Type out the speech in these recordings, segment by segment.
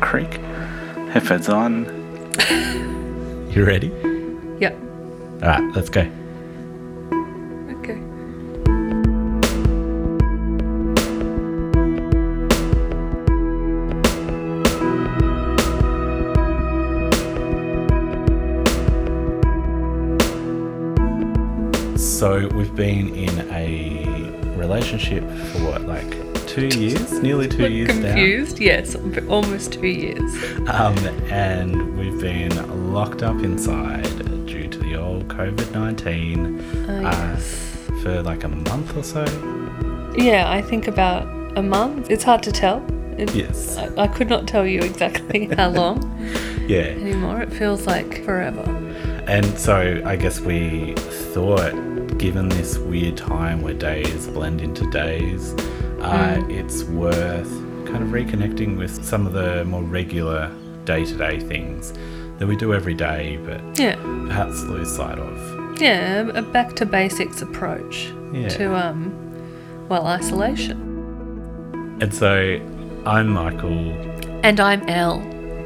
Creek. Headphones on. you ready? Yep. All right, let's go. Okay. So we've been in a relationship for what, like two years, nearly two Look years confused? Yes, almost two years. um, and we've been locked up inside due to the old COVID nineteen Oh, yes. for like a month or so. Yeah, I think about a month. It's hard to tell. It- Yes. I, I could not tell you exactly how long Yeah, anymore. It feels like forever. and so I guess we thought, given this weird time where days blend into days, uh, it's worth kind of reconnecting with some of the more regular day-to-day things that we do every day, but Yeah. perhaps lose sight of. Yeah, a back to basics approach Yeah. to um well, isolation. And so I'm Michael, And I'm Elle.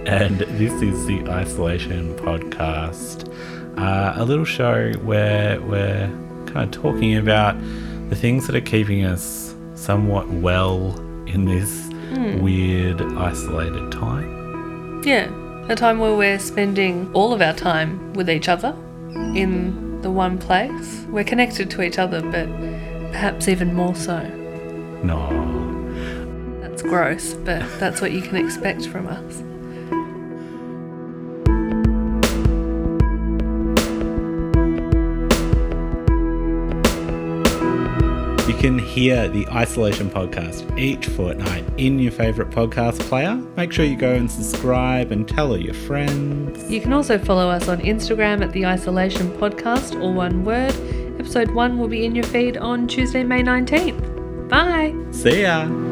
and this is the Isolation Podcast, uh, a little show where we're kind of talking about the things that are keeping us somewhat well in this hmm. weird, isolated time. Yeah. A time where we're spending all of our time with each other in the one place. We're connected to each other, but perhaps even more so. No. That's gross, but that's what you can expect from us. Can hear the Isolation Podcast each fortnight in your favourite podcast player. Make sure you go and subscribe and tell all your friends. You can also follow us on Instagram at the Isolation Podcast, all one word. Episode 1 will be in your feed on Tuesday, May 19th. Bye! See ya!